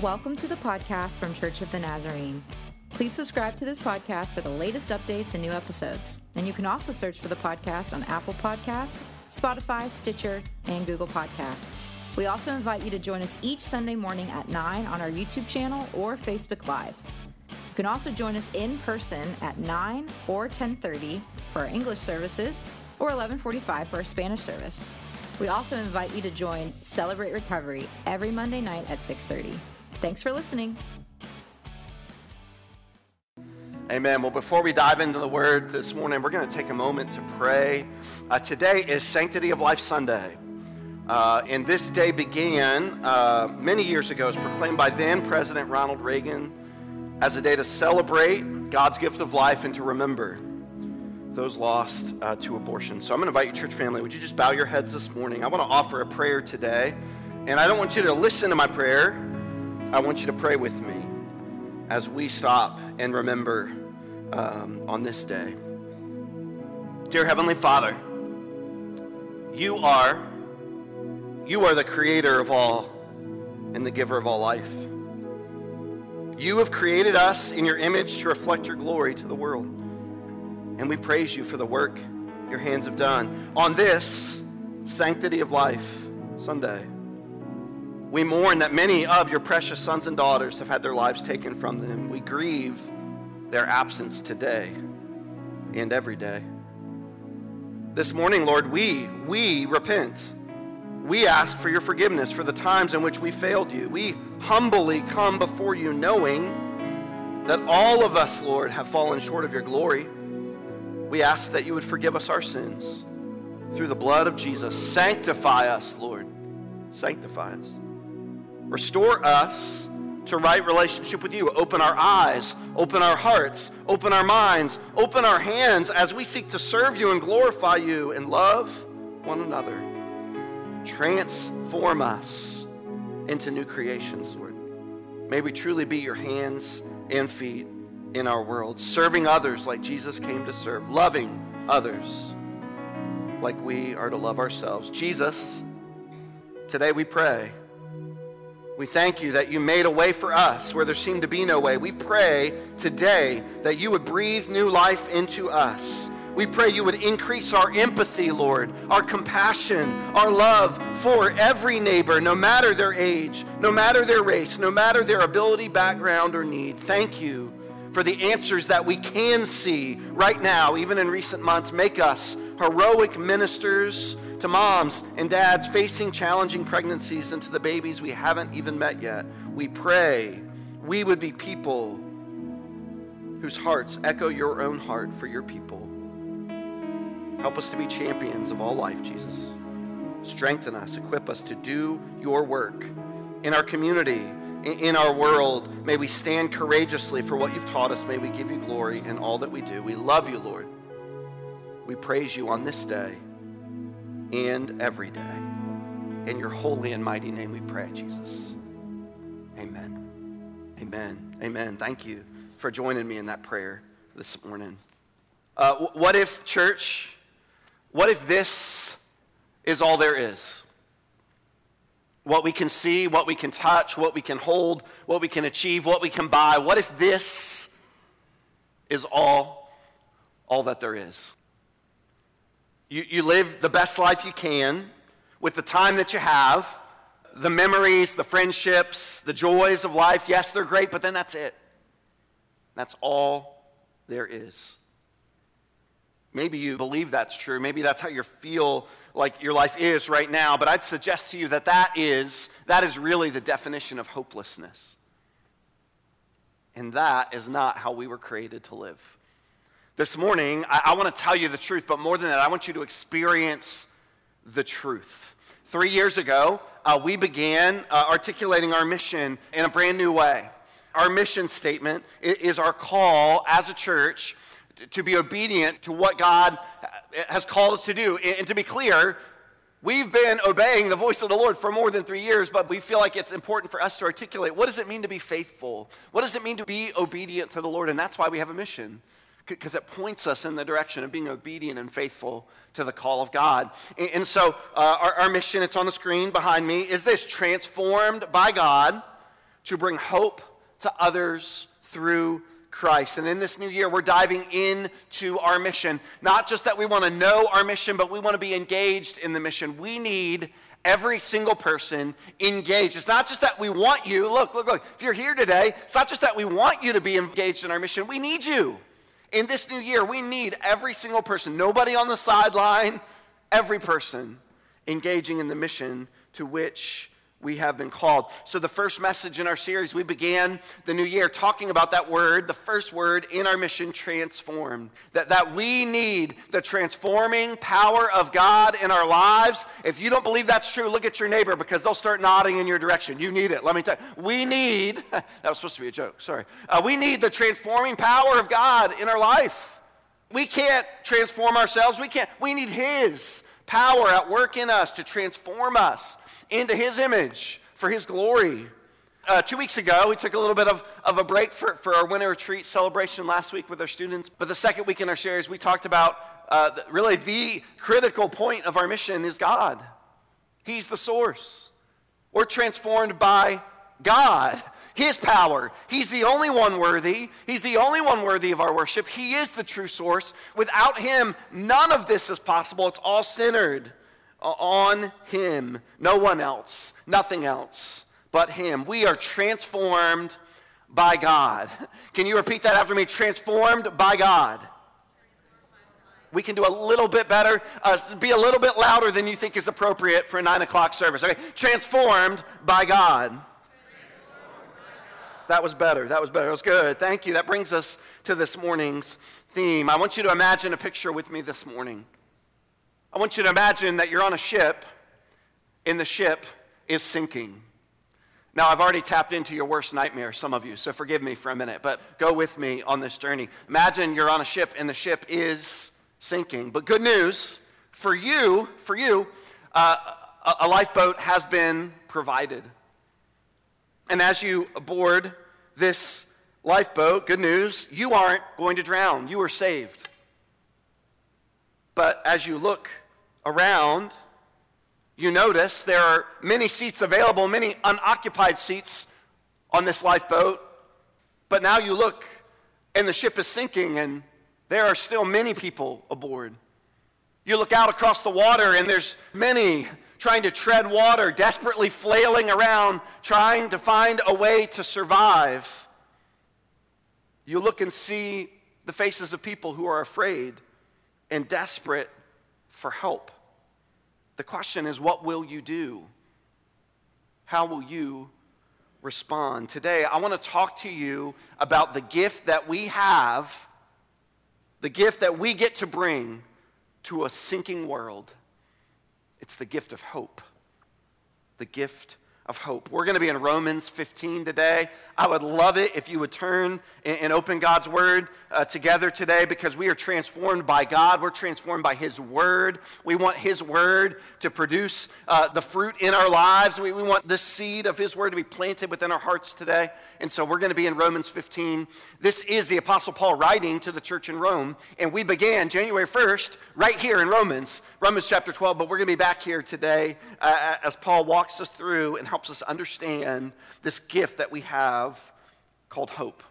Welcome to the podcast from Church of the Nazarene. Please subscribe to this podcast for the latest updates and new episodes. And you can also search for the podcast on Apple Podcast, Spotify, Stitcher, and Google Podcasts. We also invite you to join us each Sunday morning at 9 on our YouTube channel or Facebook Live. You can also join us in person at 9 or 10:30 for our English services or 11:45 for our Spanish service. We also invite you to join Celebrate Recovery every Monday night at 6:30. Thanks for listening. Amen. Well, before we dive into the word this morning, we're going to take a moment to pray. Uh, today is Sanctity of Life Sunday. Uh, and this day began uh, many years ago, as proclaimed by then President Ronald Reagan as a day to celebrate God's gift of life and to remember those lost uh, to abortion. So I'm going to invite you, church family, would you just bow your heads this morning? I want to offer a prayer today. And I don't want you to listen to my prayer. I want you to pray with me as we stop and remember um, on this day. Dear Heavenly Father, you are you are the creator of all and the giver of all life. You have created us in your image to reflect your glory to the world. And we praise you for the work your hands have done on this Sanctity of Life Sunday. We mourn that many of your precious sons and daughters have had their lives taken from them. We grieve their absence today and every day. This morning, Lord, we, we repent. We ask for your forgiveness for the times in which we failed you. We humbly come before you knowing that all of us, Lord, have fallen short of your glory. We ask that you would forgive us our sins through the blood of Jesus. Sanctify us, Lord. Sanctify us. Restore us to right relationship with you. Open our eyes, open our hearts, open our minds, open our hands as we seek to serve you and glorify you and love one another. Transform us into new creations, Lord. May we truly be your hands and feet in our world, serving others like Jesus came to serve, loving others like we are to love ourselves. Jesus, today we pray we thank you that you made a way for us where there seemed to be no way. We pray today that you would breathe new life into us. We pray you would increase our empathy, Lord, our compassion, our love for every neighbor, no matter their age, no matter their race, no matter their ability, background, or need. Thank you for the answers that we can see right now, even in recent months. Make us heroic ministers to moms and dads facing challenging pregnancies and to the babies we haven't even met yet. We pray we would be people whose hearts echo your own heart for your people. Help us to be champions of all life, Jesus. Strengthen us, equip us to do your work in our community, in our world. May we stand courageously for what you've taught us. May we give you glory in all that we do. We love you, Lord. We praise you on this day and every day. In your holy and mighty name we pray, Jesus. Amen. Amen. Amen. Thank you for joining me in that prayer this morning. Uh, what if, church, what if this is all there is? What we can see, what we can touch, what we can hold, what we can achieve, what we can buy. What if this is all, all that there is? You, you live the best life you can with the time that you have, the memories, the friendships, the joys of life. Yes, they're great, but then that's it. That's all there is. Maybe you believe that's true. Maybe that's how you feel like your life is right now. But I'd suggest to you that that is, that is really the definition of hopelessness. And that is not how we were created to live. This morning, I, I want to tell you the truth, but more than that, I want you to experience the truth. Three years ago, uh, we began uh, articulating our mission in a brand new way. Our mission statement is our call as a church to be obedient to what God uh, has called us to do. And to be clear, we've been obeying the voice of the Lord for more than three years, but we feel like it's important for us to articulate what does it mean to be faithful? What does it mean to be obedient to the Lord? And that's why we have a mission because it points us in the direction of being obedient and faithful to the call of God. And, so, uh, our, our mission, it's on the screen behind me, is this transformed by God to bring hope to others through Christ. And in this new year, we're diving into our mission. Not just that we want to know our mission, but we want to be engaged in the mission. We need every single person engaged. It's not just that we want you. Look, look, look. If you're here today, it's not just that we want you to be engaged in our mission. We need you. In this new year, we need every single person, nobody on the sideline, every person engaging in the mission to which we have been called. So, the first message in our series, we began the new year talking about that word, the first word in our mission, transformed. That, that we need the transforming power of God in our lives. If you don't believe that's true, look at your neighbor because they'll start nodding in your direction. You need it. Let me tell you. We need, that was supposed to be a joke, sorry. Uh, we need the transforming power of God in our life. We can't transform ourselves. We can't. We need His power at work in us to transform us into his image for his glory. Uh, two weeks ago, we took a little bit of, of a break for, for our winter retreat celebration last week with our students. But the second week in our series, we talked about uh, really the critical point of our mission is God. He's the source. We're transformed by God, His power. He's the only one worthy. He's the only one worthy of our worship. He is the true source. Without Him, none of this is possible. It's all centered on Him, no one else, nothing else but Him. We are transformed by God. Can you repeat that after me? Transformed by God. We can do a little bit better, uh, be a little bit louder than you think is appropriate for a nine o'clock service. Okay, transformed by God. That was better. That was better. That was good. Thank you. That brings us to this morning's theme. I want you to imagine a picture with me this morning. I want you to imagine that you're on a ship and the ship is sinking. Now, I've already tapped into your worst nightmare, some of you, so forgive me for a minute, but go with me on this journey. Imagine you're on a ship and the ship is sinking. But good news for you, for you, uh, a lifeboat has been provided. And as you board this lifeboat, good news, you aren't going to drown. You are saved. But as you look around, you notice there are many seats available, many unoccupied seats on this lifeboat. But now you look and the ship is sinking and there are still many people aboard. You look out across the water and there's many trying to tread water, desperately flailing around, trying to find a way to survive. You look and see the faces of people who are afraid and desperate for help. The question is, what will you do? How will you respond? Today, I want to talk to you about the gift that we have, the gift that we get to bring to a sinking world. It's the gift of hope. The gift of hope. We're going to be in Romans 15 today. I would love it if you would turn and, open God's Word uh, together today because we are transformed by God. We're transformed by His Word. We want His Word to produce uh, the fruit in our lives. We, we want the seed of His Word to be planted within our hearts today. And so we're going to be in Romans 15. This is the Apostle Paul writing to the church in Rome. And we began January 1st right here in Romans, Romans chapter 12. But we're going to be back here today uh, as Paul walks us through and helps us understand this gift that we have called hope.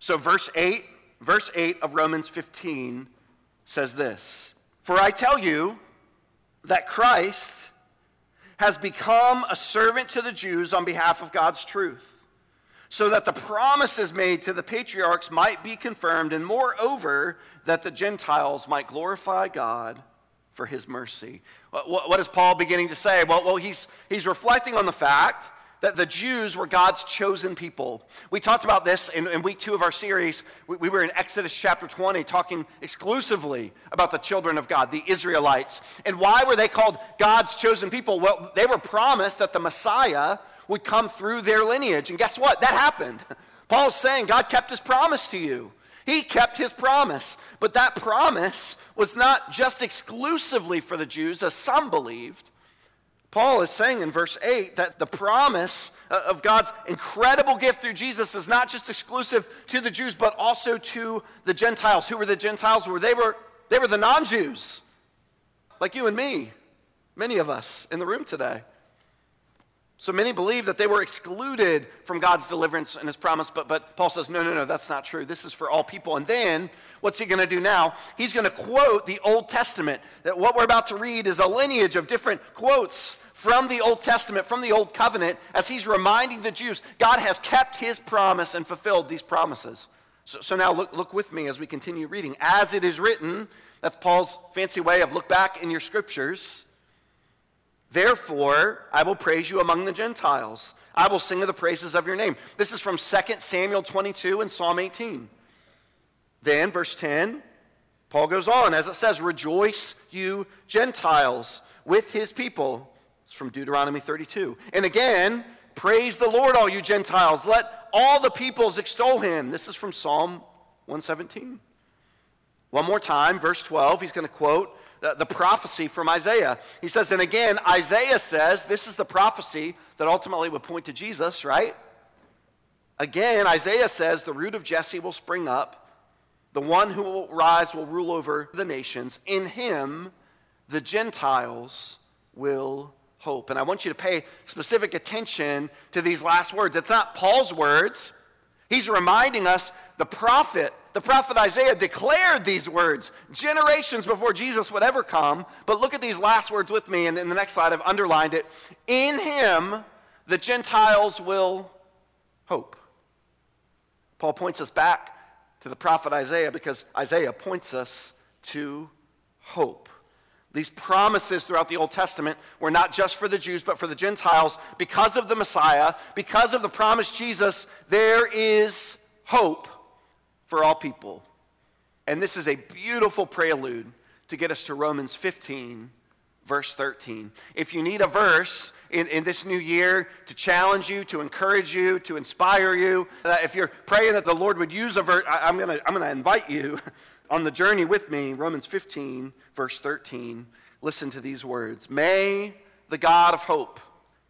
So, verse 8, verse 8 of Romans 15 says this For I tell you that Christ has become a servant to the Jews on behalf of God's truth, so that the promises made to the patriarchs might be confirmed, and moreover, that the Gentiles might glorify God for his mercy. What is Paul beginning to say? Well, well he's, he's reflecting on the fact that the Jews were God's chosen people. We talked about this in, in week two of our series. We, we, were in Exodus chapter 20 talking exclusively about the children of God, the Israelites. And why were they called God's chosen people? Well, they were promised that the Messiah would come through their lineage. And guess what? That happened. Paul's saying God kept his promise to you. He kept his promise. But that promise was not just exclusively for the Jews, as some believed. Paul is saying in verse 8 that the promise uh, of God's incredible gift through Jesus is not just exclusive to the Jews, but also to the Gentiles. Who were the Gentiles? Were they were they were the non-Jews, like you and me, many of us in the room today. So many believe that they were excluded from God's deliverance and his promise, but, but Paul says, no, no, no, that's not true. This is for all people. And then what's he going to do now? He's going to quote the Old Testament. That what we're about to read is a lineage of different quotes from the Old Testament, from the Old Covenant, as he's reminding the Jews God has kept his promise and fulfilled these promises. So, so now look, look with me as we continue reading. As it is written, that's Paul's fancy way of look back in your scriptures. Therefore, I will praise you among the Gentiles. I will sing of the praises of your name. This is from 2 Samuel 22 and Psalm 18. Then, verse 10, Paul goes on, as it says, Rejoice, you Gentiles, with his people. It's from Deuteronomy 32. And again, praise the Lord, all you Gentiles. Let all the peoples extol him. This is from Psalm 117. One more time, verse 12, he's going to quote the, prophecy from Isaiah. He says, and again, Isaiah says, this is the prophecy that ultimately would point to Jesus, right? Again, Isaiah says, the root of Jesse will spring up. The one who will rise will rule over the nations. In him, the Gentiles will hope. And I want you to pay specific attention to these last words. It's not Paul's words. He's reminding us the prophet the prophet Isaiah declared these words generations before Jesus would ever come. But look at these last words with me, and in the next slide, I've underlined it. In him, the Gentiles will hope. Paul points us back to the prophet Isaiah because Isaiah points us to hope. These promises throughout the Old Testament were not just for the Jews, but for the Gentiles. Because of the Messiah, because of the promised Jesus, there is hope for all people. And this is a beautiful prelude to get us to Romans 15, verse 13. If you need a verse in, in this new year to challenge you, to encourage you, to inspire you, uh, if you're praying that the Lord would use a verse, I'm going to I'm going to invite you on the journey with me, Romans 15, verse 13. Listen to these words May the God of hope,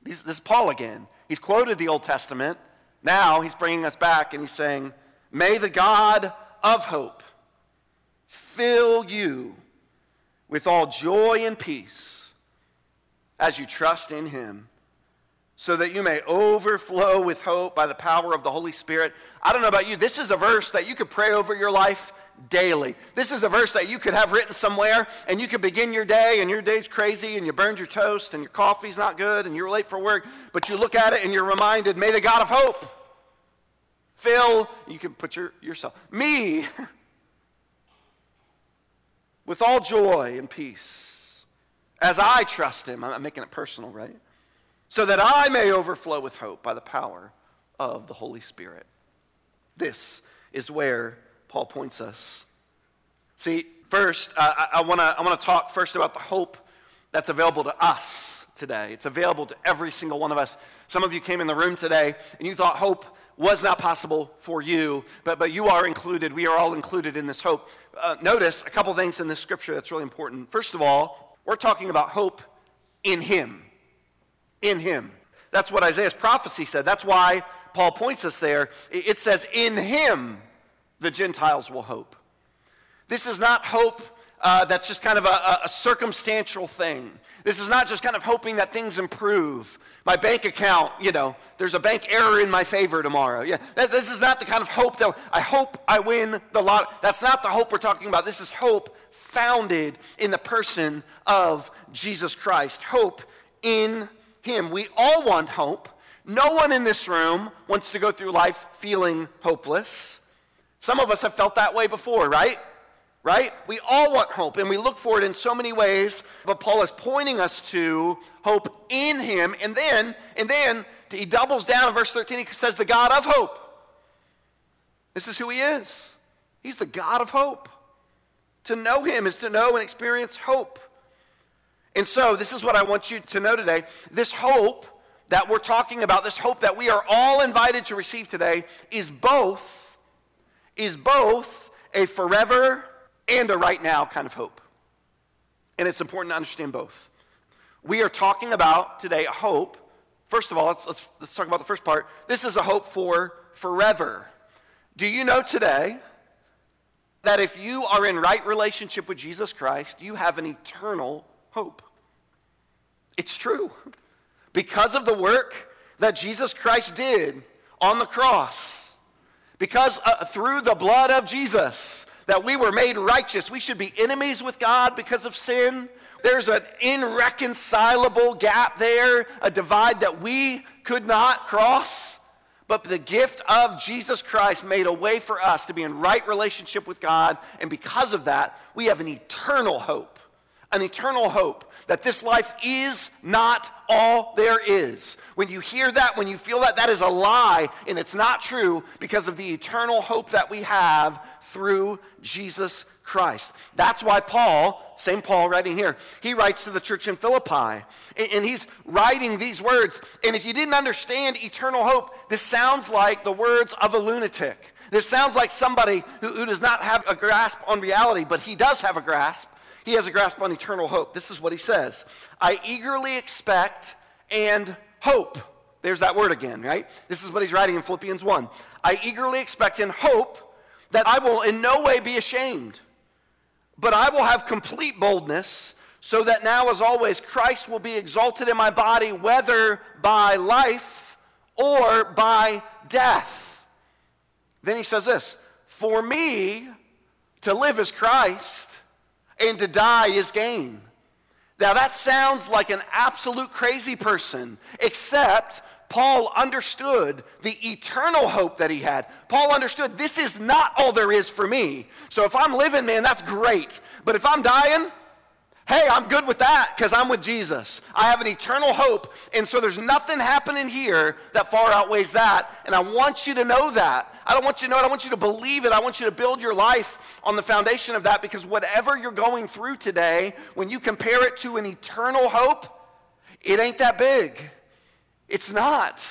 this, this is Paul again. He's quoted the Old Testament. Now he's bringing us back and he's saying, May the God of hope fill you with all joy and peace as you trust in him, so that you may overflow with hope by the power of the Holy Spirit. I don't know about you, this is a verse that you could pray over your life daily. This is a verse that you could have written somewhere and you could begin your day and your day's crazy and you burned your toast and your coffee's not good and you're late for work, but you look at it and you're reminded, may the God of hope fill, you can put your, yourself, me, with all joy and peace, as I trust him. I'm making it personal, right? So that I may overflow with hope by the power of the Holy Spirit. This is where Paul points us. See, first, I, I want to I wanna talk first about the hope that's available to us today. It's available to every single one of us. Some of you came in the room today and you thought hope was not possible for you, but, but you are included. We are all included in this hope. Uh, notice a couple things in this scripture that's really important. First of all, we're talking about hope in Him. In Him. That's what Isaiah's prophecy said. That's why Paul points us there. It says, In Him the Gentiles will hope. This is not hope uh, that's just kind of a, a, circumstantial thing. This is not just kind of hoping that things improve. My bank account, you know, there's a bank error in my favor tomorrow. Yeah, that, this is not the kind of hope that I hope I win the lot. That's not the hope we're talking about. This is hope founded in the person of Jesus Christ. Hope in Him. We all want hope. No one in this room wants to go through life feeling hopeless. Some of us have felt that way before, right? Right? We all want hope, and we look for it in so many ways, but Paul is pointing us to hope in him, and then, and then he doubles down in verse 13, he says, the God of hope. This is who he is. He's the God of hope. To know him is to know and experience hope. And so, this is what I want you to know today. This hope that we're talking about, this hope that we are all invited to receive today, is both, is both a forever and a right now kind of hope. And it's important to understand both. We are talking about today a hope. First of all, let's, let's, let's talk about the first part. This is a hope for forever. Do you know today that if you are in right relationship with Jesus Christ, you have an eternal hope? It's true. because of the work that Jesus Christ did on the cross. Because uh, through the blood of Jesus that we were made righteous. We should be enemies with God because of sin. There's an irreconcilable gap there, a divide that we could not cross. But the gift of Jesus Christ made a way for us to be in right relationship with God. And because of that, we have an eternal hope. An eternal hope that this life is not all there is. When you hear that, when you feel that, that is a lie and it's not true because of the eternal hope that we have through Jesus Christ. That's why Paul, same Paul writing here, he writes to the church in Philippi. And he's writing these words. And if you didn't understand eternal hope, this sounds like the words of a lunatic. This sounds like somebody who, who does not have a grasp on reality, but he does have a grasp. He has a grasp on eternal hope. This is what he says I eagerly expect and hope. There's that word again, right? This is what he's writing in Philippians 1. I eagerly expect and hope that I will in no way be ashamed, but I will have complete boldness, so that now, as always, Christ will be exalted in my body, whether by life or by death. Then he says this For me to live is Christ, and to die is gain. Now, that sounds like an absolute crazy person, except Paul understood the eternal hope that he had. Paul understood this is not all there is for me. So if I'm living, man, that's great. But if I'm dying, hey, I'm good with that because I'm with Jesus. I have an eternal hope. And so there's nothing happening here that far outweighs that. And I want you to know that. I don't want you to know it. I want you to believe it. I want you to build your life on the foundation of that because whatever you're going through today, when you compare it to an eternal hope, it ain't that big. It's not,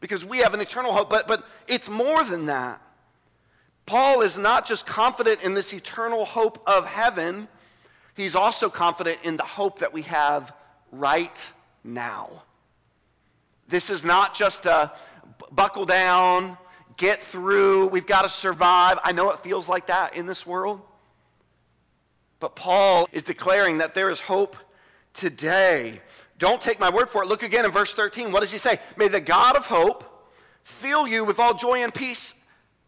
because we have an eternal hope, but, but it's more than that. Paul is not just confident in this eternal hope of heaven, he's also confident in the hope that we have right now. This is not just a buckle down, get through, we've got to survive. I know it feels like that in this world. But Paul is declaring that there is hope today. Don't take my word for it. Look again in verse 13. What does he say? May the God of hope fill you with all joy and peace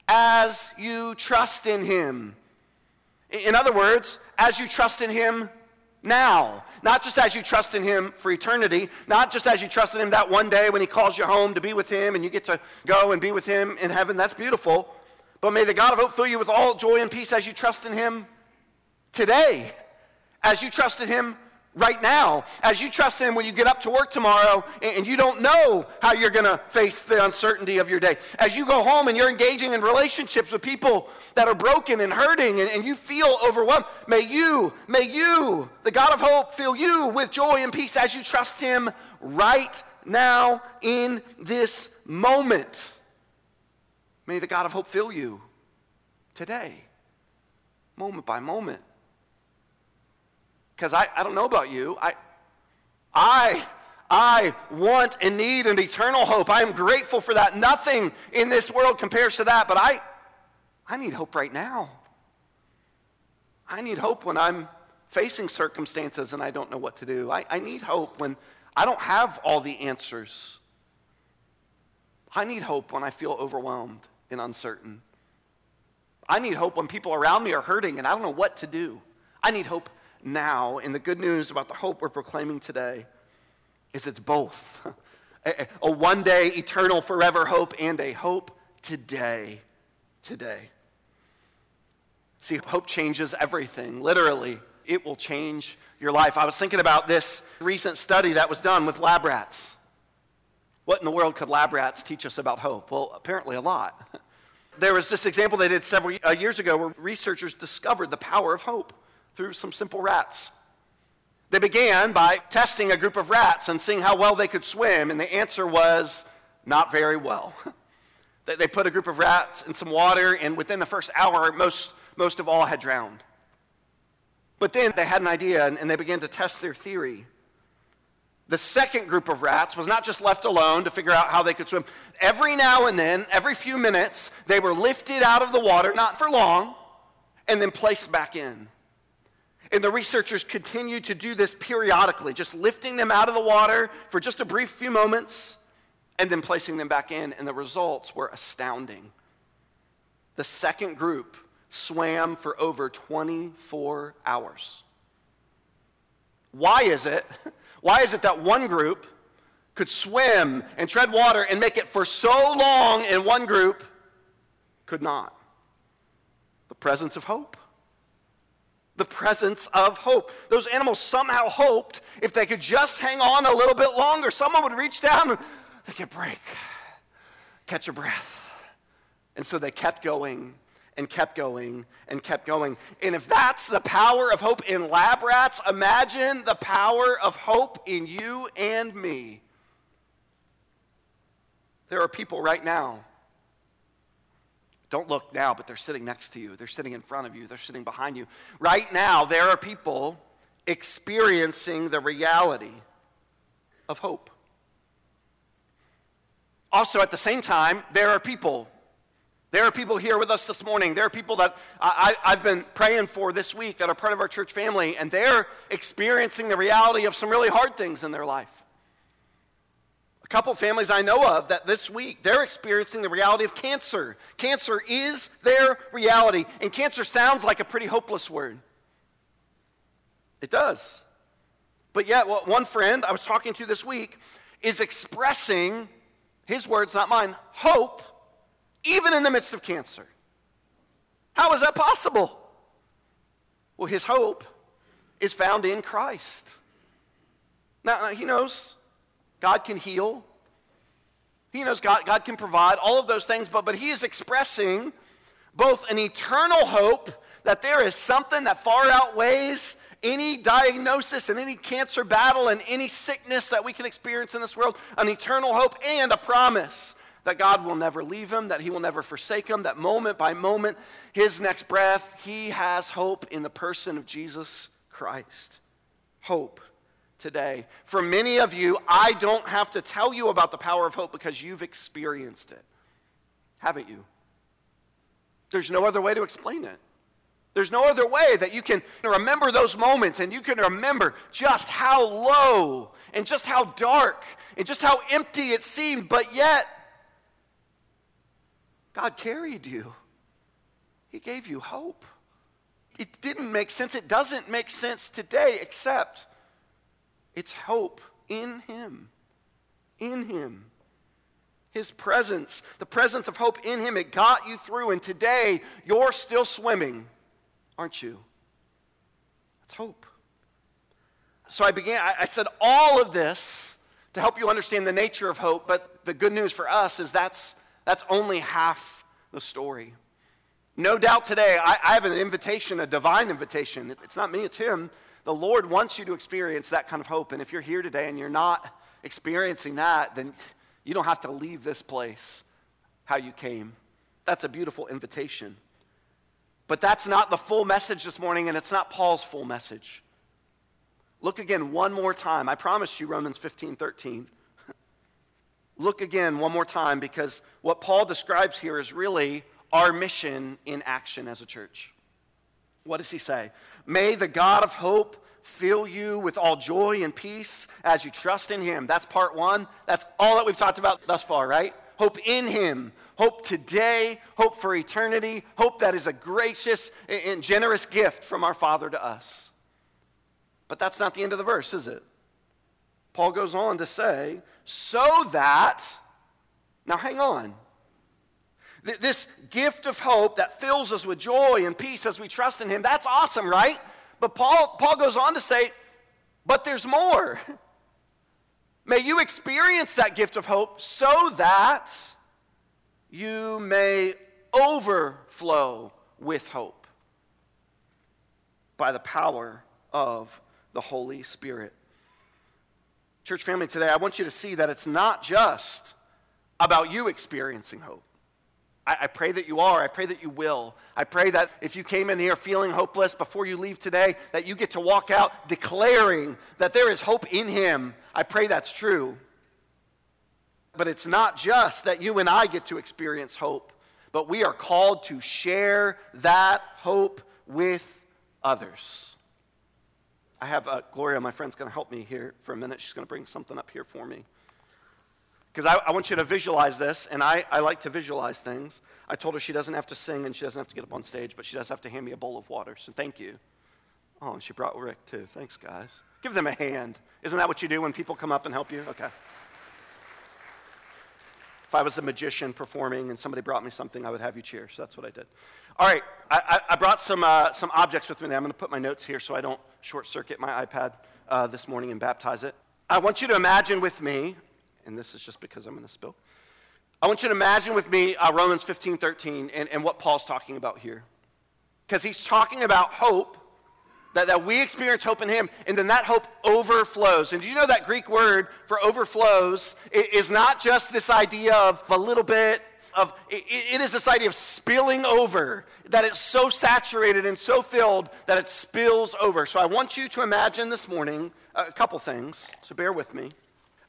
as you trust in him. In other words, as you trust in him now. Not just as you trust in him for eternity, not just as you trust in him that one day when he calls you home to be with him and you get to go and be with him in heaven. That's beautiful. But may the God of hope fill you with all joy and peace as you trust in him today, as you trust in him right now as you trust Him when you get up to work tomorrow and you don't know how you're going to face the uncertainty of your day. As you go home and you're engaging in relationships with people that are broken and hurting and, and you feel overwhelmed, may you, may you, the God of hope, fill you with joy and peace as you trust Him right now in this moment. May the God of hope fill you today, moment by moment. Because I, I don't know about you. I, I, I want and need an eternal hope. I am grateful for that. Nothing in this world compares to that, but I, I need hope right now. I need hope when I'm facing circumstances and I don't know what to do. I, I need hope when I don't have all the answers. I need hope when I feel overwhelmed and uncertain. I need hope when people around me are hurting and I don't know what to do. I need hope now. And the good news about the hope we're proclaiming today is it's both a, a one day, eternal, forever hope and a hope today. Today. See, hope changes everything, literally. It will change your life. I was thinking about this recent study that was done with lab rats. What in the world could lab rats teach us about hope? Well, apparently a lot. There was this example they did several uh, years ago where researchers discovered the power of hope through some simple rats. They began by testing a group of rats and seeing how well they could swim, and the answer was not very well. they put a group of rats in some water, and within the first hour, most, most of all had drowned. But then they had an idea, and they began to test their theory. The second group of rats was not just left alone to figure out how they could swim. Every now and then, every few minutes, they were lifted out of the water, not for long, and then placed back in. And the researchers continued to do this periodically, just lifting them out of the water for just a brief few moments and then placing them back in. And the results were astounding. The second group swam for over 24 hours. Why is it? Why is it that one group could swim and tread water and make it for so long and one group could not? The presence of hope the presence of hope. Those animals somehow hoped if they could just hang on a little bit longer, someone would reach down and they could break, catch a breath. And so they kept going and kept going and kept going. And if that's the power of hope in lab rats, imagine the power of hope in you and me. There are people right now don't look now, but they're sitting next to you. They're sitting in front of you. They're sitting behind you. Right now, there are people experiencing the reality of hope. Also, at the same time, there are people. There are people here with us this morning. There are people that I, have been praying for this week that are part of our church family, and they're experiencing the reality of some really hard things in their life couple families I know of that this week they're experiencing the reality of cancer. Cancer is their reality, and cancer sounds like a pretty hopeless word. It does. But yet, one friend I was talking to this week is expressing his words, not mine, hope, even in the midst of cancer. How is that possible? Well, his hope is found in Christ. Now, he knows God can heal. He knows God, God can provide all of those things, but, but he is expressing both an eternal hope that there is something that far outweighs any diagnosis and any cancer battle and any sickness that we can experience in this world, an eternal hope and a promise that God will never leave him, that he will never forsake him, that moment by moment, his next breath, he has hope in the person of Jesus Christ. Hope today. For many of you, I don't have to tell you about the power of hope because you've experienced it. Haven't you? There's no other way to explain it. There's no other way that you can remember those moments and you can remember just how low and just how dark and just how empty it seemed, but yet God carried you. He gave you hope. It didn't make sense. It doesn't make sense today, except it's hope in Him. In Him. His presence, the presence of hope in Him, it got you through. And today, you're still swimming, aren't you? That's hope. So I began, I, said all of this to help you understand the nature of hope, but the good news for us is that's, that's only half the story. No doubt today, I, I have an invitation, a divine invitation. It's not me, it's Him the Lord wants you to experience that kind of hope. And if you're here today and you're not experiencing that, then you don't have to leave this place how you came. That's a beautiful invitation. But that's not the full message this morning, and it's not Paul's full message. Look again one more time. I promise you, Romans 15 13. Look again one more time because what Paul describes here is really our mission in action as a church. What does he say? May the God of hope fill you with all joy and peace as you trust in him. That's part one. That's all that we've talked about thus far, right? Hope in him. Hope today. Hope for eternity. Hope that is a gracious and generous gift from our Father to us. But that's not the end of the verse, is it? Paul goes on to say, so that, now hang on. This gift of hope that fills us with joy and peace as we trust in Him, that's awesome, right? But Paul, Paul goes on to say, but there's more. May you experience that gift of hope so that you may overflow with hope by the power of the Holy Spirit. Church family, today I want you to see that it's not just about you experiencing hope. I, I, pray that you are. I pray that you will. I pray that if you came in here feeling hopeless before you leave today, that you get to walk out declaring that there is hope in Him. I pray that's true. But it's not just that you and I get to experience hope, but we are called to share that hope with others. I have uh, Gloria, my friend's going to help me here for a minute. She's going to bring something up here for me. Because I, I, want you to visualize this, and I, I like to visualize things. I told her she doesn't have to sing and she doesn't have to get up on stage, but she does have to hand me a bowl of water. So thank you. Oh, and she brought Rick too. Thanks, guys. Give them a hand. Isn't that what you do when people come up and help you? Okay. If I was a magician performing and somebody brought me something, I would have you cheer. So that's what I did. All right, I, I brought some, uh, some objects with me. I'm going to put my notes here so I don't short circuit my iPad uh, this morning and baptize it. I want you to imagine with me, and this is just because I'm going to spill. I want you to imagine with me uh, Romans 15 13 and, and what Paul's talking about here. Because he's talking about hope that, that we experience hope in Him, and then that hope overflows. And do you know that Greek word for overflows is not just this idea of a little bit of, it, it is this idea of spilling over, that it's so saturated and so filled that it spills over. So I want you to imagine this morning a couple things, so bear with me.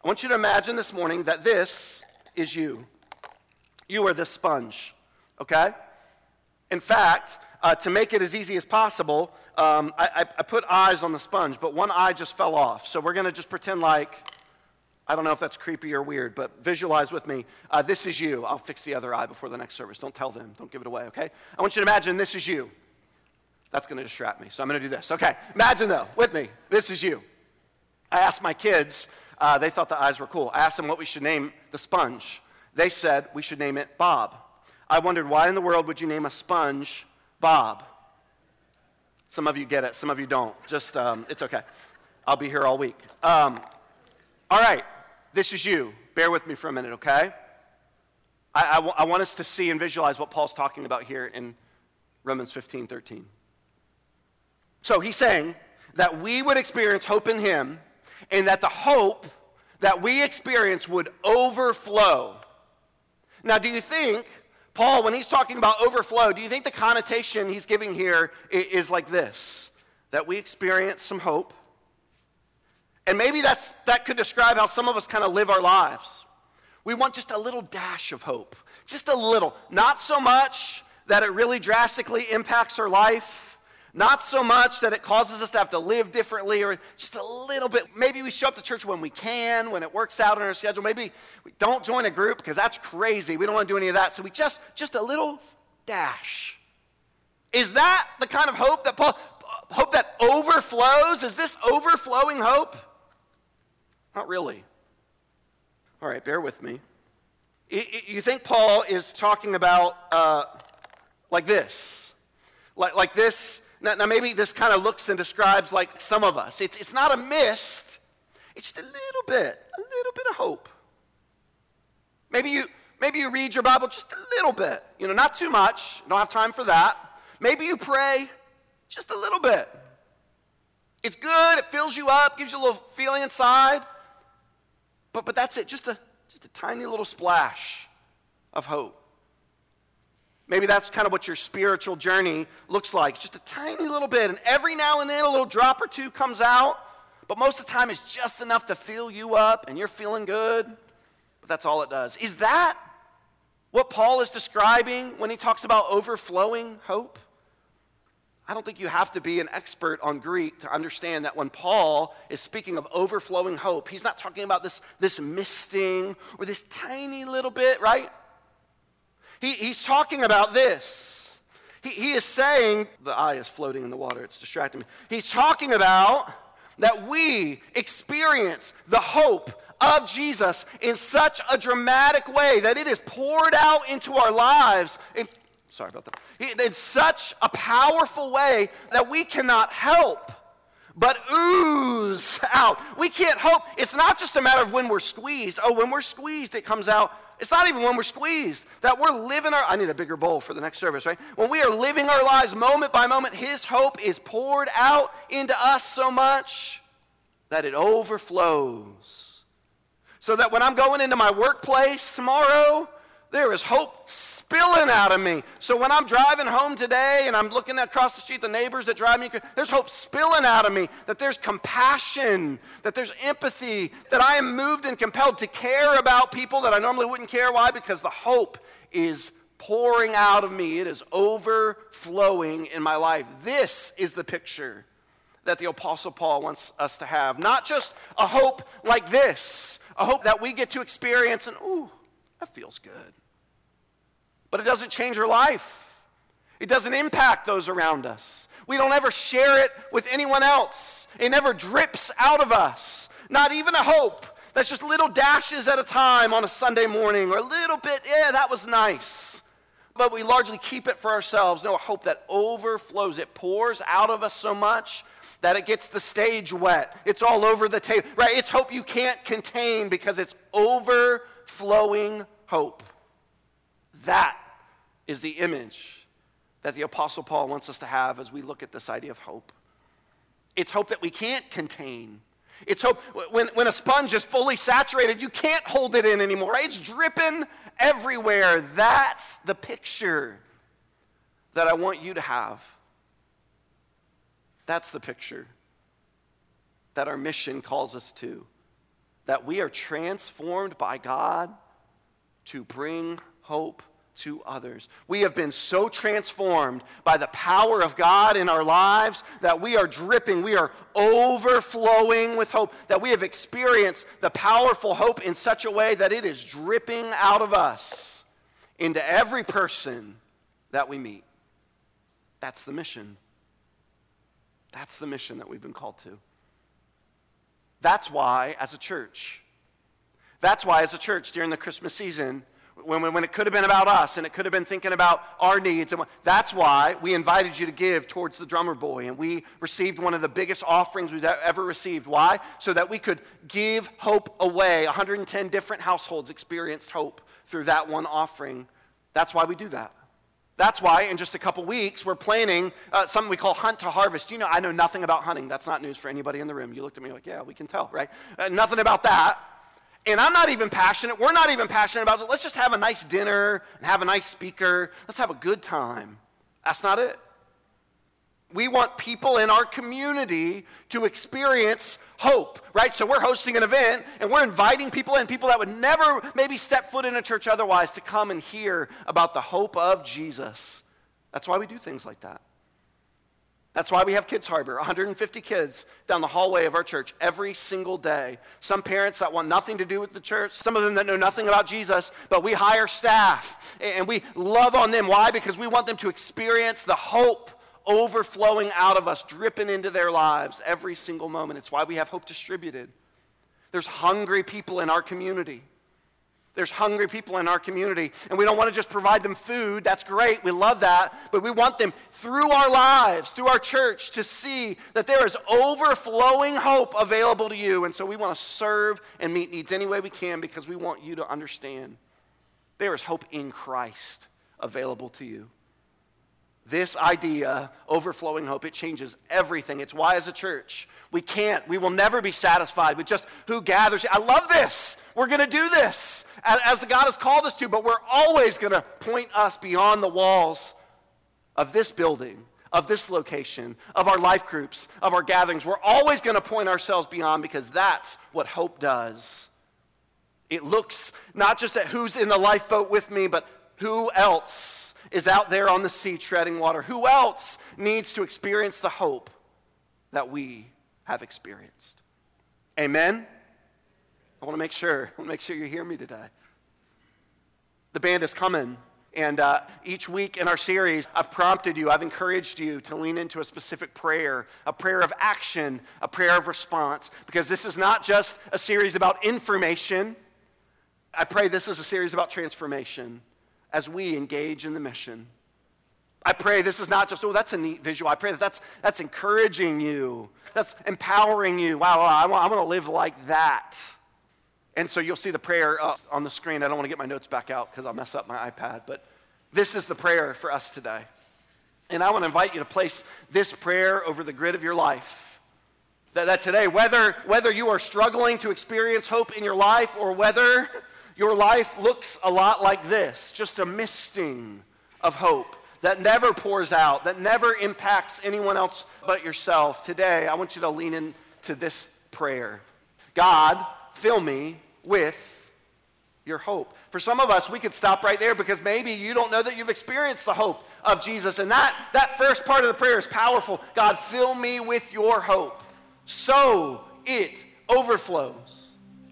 I want you to imagine this morning that this is you. You are this sponge, okay? In fact, uh, to make it as easy as possible, um, I, I, put eyes on the sponge, but one eye just fell off. So we're going to just pretend like, I don't know if that's creepy or weird, but visualize with me. Uh, this is you. I'll fix the other eye before the next service. Don't tell them. Don't give it away, okay? I want you to imagine this is you. That's going to distract me. So I'm going to do this. Okay. Imagine, though, with me, this is you. I asked my kids, uh, they thought the eyes were cool. I asked them what we should name the sponge. They said we should name it Bob. I wondered, why in the world would you name a sponge Bob? Some of you get it, some of you don't. Just, um, it's okay. I'll be here all week. Um, all right, this is you. Bear with me for a minute, okay? I, I, w- I want us to see and visualize what Paul's talking about here in Romans 15 13. So he's saying that we would experience hope in him and that the hope that we experience would overflow. Now, do you think Paul, when he's talking about overflow, do you think the connotation he's giving here is like this? That we experience some hope. And maybe that's, that could describe how some of us kind of live our lives. We want just a little dash of hope, just a little. Not so much that it really drastically impacts our life not so much that it causes us to have to live differently or just a little bit. Maybe we show up to church when we can, when it works out on our schedule. Maybe we don't join a group because that's crazy. We don't want to do any of that. So we just, just a little dash. Is that the kind of hope that Paul, hope that overflows? Is this overflowing hope? Not really. All right, bear with me. You think Paul is talking about uh, like this? Like, like this now, now maybe this kind of looks and describes like some of us. It's, it's not a mist, it's just a little bit, a little bit of hope. Maybe you, maybe you read your Bible just a little bit, you know, not too much, don't have time for that. Maybe you pray just a little bit. It's good, it fills you up, gives you a little feeling inside. But, but that's it, just a, just a tiny little splash of hope. Maybe that's kind of what your spiritual journey looks like. Just a tiny little bit. And every now and then a little drop or two comes out. But most of the time it's just enough to fill you up and you're feeling good. But that's all it does. Is that what Paul is describing when he talks about overflowing hope? I don't think you have to be an expert on Greek to understand that when Paul is speaking of overflowing hope, he's not talking about this, this misting or this tiny little bit, right? He, he's talking about this. He, he is saying, the eye is floating in the water, it's distracting me. He's talking about that we experience the hope of Jesus in such a dramatic way that it is poured out into our lives in, sorry about that, in such a powerful way that we cannot help but ooze out. We can't hope. It's not just a matter of when we're squeezed. Oh, when we're squeezed, it comes out it's not even when we're squeezed, that we're living our, I need a bigger bowl for the next service, right? When we are living our lives moment by moment, His hope is poured out into us so much that it overflows. So that when I'm going into my workplace tomorrow, there is hope spilling out of me. So when I'm driving home today and I'm looking across the street, the neighbors that drive me, there's hope spilling out of me, that there's compassion, that there's empathy, that I am moved and compelled to care about people that I normally wouldn't care. Why? Because the hope is pouring out of me, it is overflowing in my life. This is the picture that the Apostle Paul wants us to have. Not just a hope like this, a hope that we get to experience and, ooh, that feels good. But it doesn't change our life, it doesn't impact those around us. We don't ever share it with anyone else, it never drips out of us. Not even a hope that's just little dashes at a time on a Sunday morning or a little bit, yeah, that was nice. But we largely keep it for ourselves. No, a hope that overflows. It pours out of us so much that it gets the stage wet. It's all over the table, right? It's hope you can't contain because it's overflowing hope. That is the image that the Apostle Paul wants us to have as we look at this idea of hope. It's hope that we can't contain. It's hope when, when a sponge is fully saturated, you can't hold it in anymore. It's dripping everywhere. That's the picture that I want you to have. That's the picture that our mission calls us to. That we are transformed by God to bring hope to others. We have been so transformed by the power of God in our lives that we are dripping, we are overflowing with hope, that we have experienced the powerful hope in such a way that it is dripping out of us into every person that we meet. That's the mission. That's the mission that we've been called to. That's why, as a church, that's why, as a church, during the Christmas season, when, when it could have been about us and it could have been thinking about our needs. And that's why we invited you to give towards the drummer boy. And we received one of the biggest offerings we've ever received. Why? So that we could give hope away. 110 different households experienced hope through that one offering. That's why we do that. That's why in just a couple weeks we're planning uh, something we call Hunt to Harvest. You know, I know nothing about hunting. That's not news for anybody in the room. You looked at me like, yeah, we can tell, right? Uh, nothing about that. And I'm not even passionate. We're not even passionate about it. Let's just have a nice dinner and have a nice speaker. Let's have a good time. That's not it. We want people in our community to experience hope, right? So we're hosting an event and we're inviting people in, people that would never maybe step foot in a church otherwise, to come and hear about the hope of Jesus. That's why we do things like that. That's why we have Kids Harbor, 150 kids down the hallway of our church every single day. Some parents that want nothing to do with the church, some of them that know nothing about Jesus, but we hire staff and we love on them. Why? Because we want them to experience the hope overflowing out of us, dripping into their lives every single moment. It's why we have hope distributed. There's hungry people in our community. There's hungry people in our community, and we don't want to just provide them food. That's great. We love that. But we want them through our lives, through our church, to see that there is overflowing hope available to you. And so we want to serve and meet needs any way we can because we want you to understand there is hope in Christ available to you. This idea, overflowing hope, it changes everything. It's why, as a church, we can't, we will never be satisfied with just who gathers. I love this. We're going to do this as the God has called us to, but we're always going to point us beyond the walls of this building, of this location, of our life groups, of our gatherings. We're always going to point ourselves beyond because that's what hope does. It looks not just at who's in the lifeboat with me, but who else is out there on the sea treading water? Who else needs to experience the hope that we have experienced? Amen. I want to make sure. I want to make sure you hear me today. The band is coming. And uh, each week in our series, I've prompted you, I've encouraged you to lean into a specific prayer, a prayer of action, a prayer of response, because this is not just a series about information. I pray this is a series about transformation as we engage in the mission. I pray this is not just, oh, that's a neat visual. I pray that that's, that's encouraging you, that's empowering you. Wow, I want, I want to live like that. And so you'll see the prayer uh, on the screen. I don't want to get my notes back out because I'll mess up my iPad, but this is the prayer for us today. And I want to invite you to place this prayer over the grid of your life. That, that today, whether, whether you are struggling to experience hope in your life or whether your life looks a lot like this, just a misting of hope that never pours out, that never impacts anyone else but yourself, today I want you to lean into this prayer God, fill me with your hope. For some of us, we could stop right there because maybe you don't know that you've experienced the hope of Jesus. And that, that first part of the prayer is powerful. God, fill me with your hope. So it overflows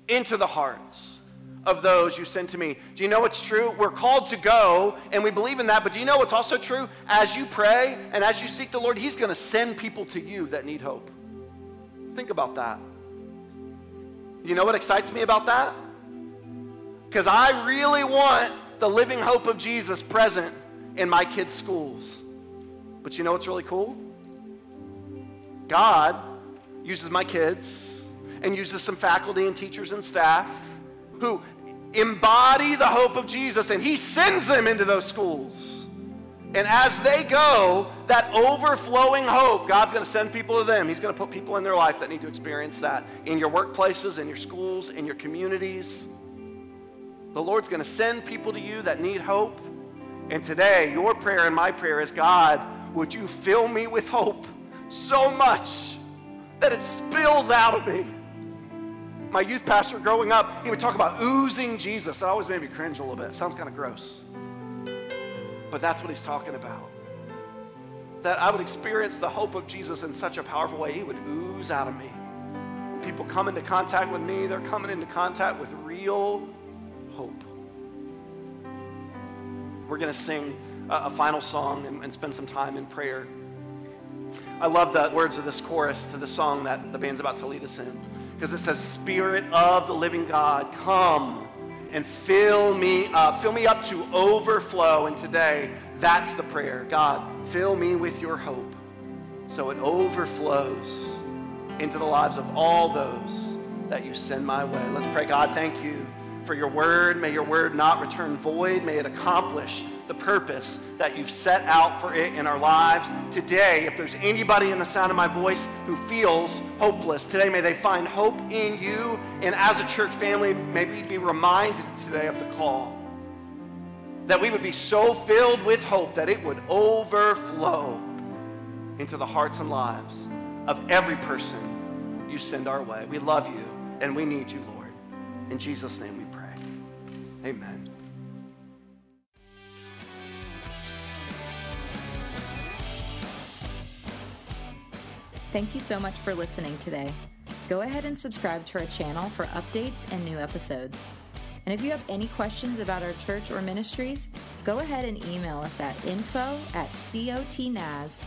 into the hearts of those you send to me. Do you know what's true? We're called to go, and we believe in that. But do you know what's also true? As you pray and as you seek the Lord, He's going to send people to you that need hope. Think about that. You know what excites me about that? Because I really want the living hope of Jesus present in my kids' schools. But you know what's really cool? God uses my kids and uses some faculty and teachers and staff who embody the hope of Jesus, and He sends them into those schools. And as they go, that overflowing hope, God's going to send people to them. He's going to put people in their life that need to experience that in your workplaces, in your schools, in your communities. The Lord's going to send people to you that need hope. And today, your prayer and my prayer is God, would you fill me with hope so much that it spills out of me? My youth pastor growing up, he would talk about oozing Jesus. It always made me cringe a little bit. It sounds kind of gross. But that's what he's talking about. That I would experience the hope of Jesus in such a powerful way, he would ooze out of me. People come into contact with me, they're coming into contact with real hope. We're going to sing a, a, final song and, and spend some time in prayer. I love the words of this chorus to the song that the band's about to lead us in because it says, Spirit of the living God, come and fill me up. Fill me up to overflow. And today, that's the prayer. God, fill me with your hope so it overflows into the lives of all those that you send my way. Let's pray. God, thank you for your word. May your word not return void. May it accomplish the purpose that you've set out for it in our lives. Today, if there's anybody in the sound of my voice who feels hopeless, today may they find hope in you. And as a church family, may we be reminded today of the call. That we would be so filled with hope that it would overflow into the hearts and lives of every person you send our way. We love you and we need you, Lord. In Jesus' name we pray. Amen. Thank you so much for listening today. Go ahead and subscribe to our channel for updates and new episodes. And if you have any questions about our church or ministries, go ahead and email us at info at cotnaz.org.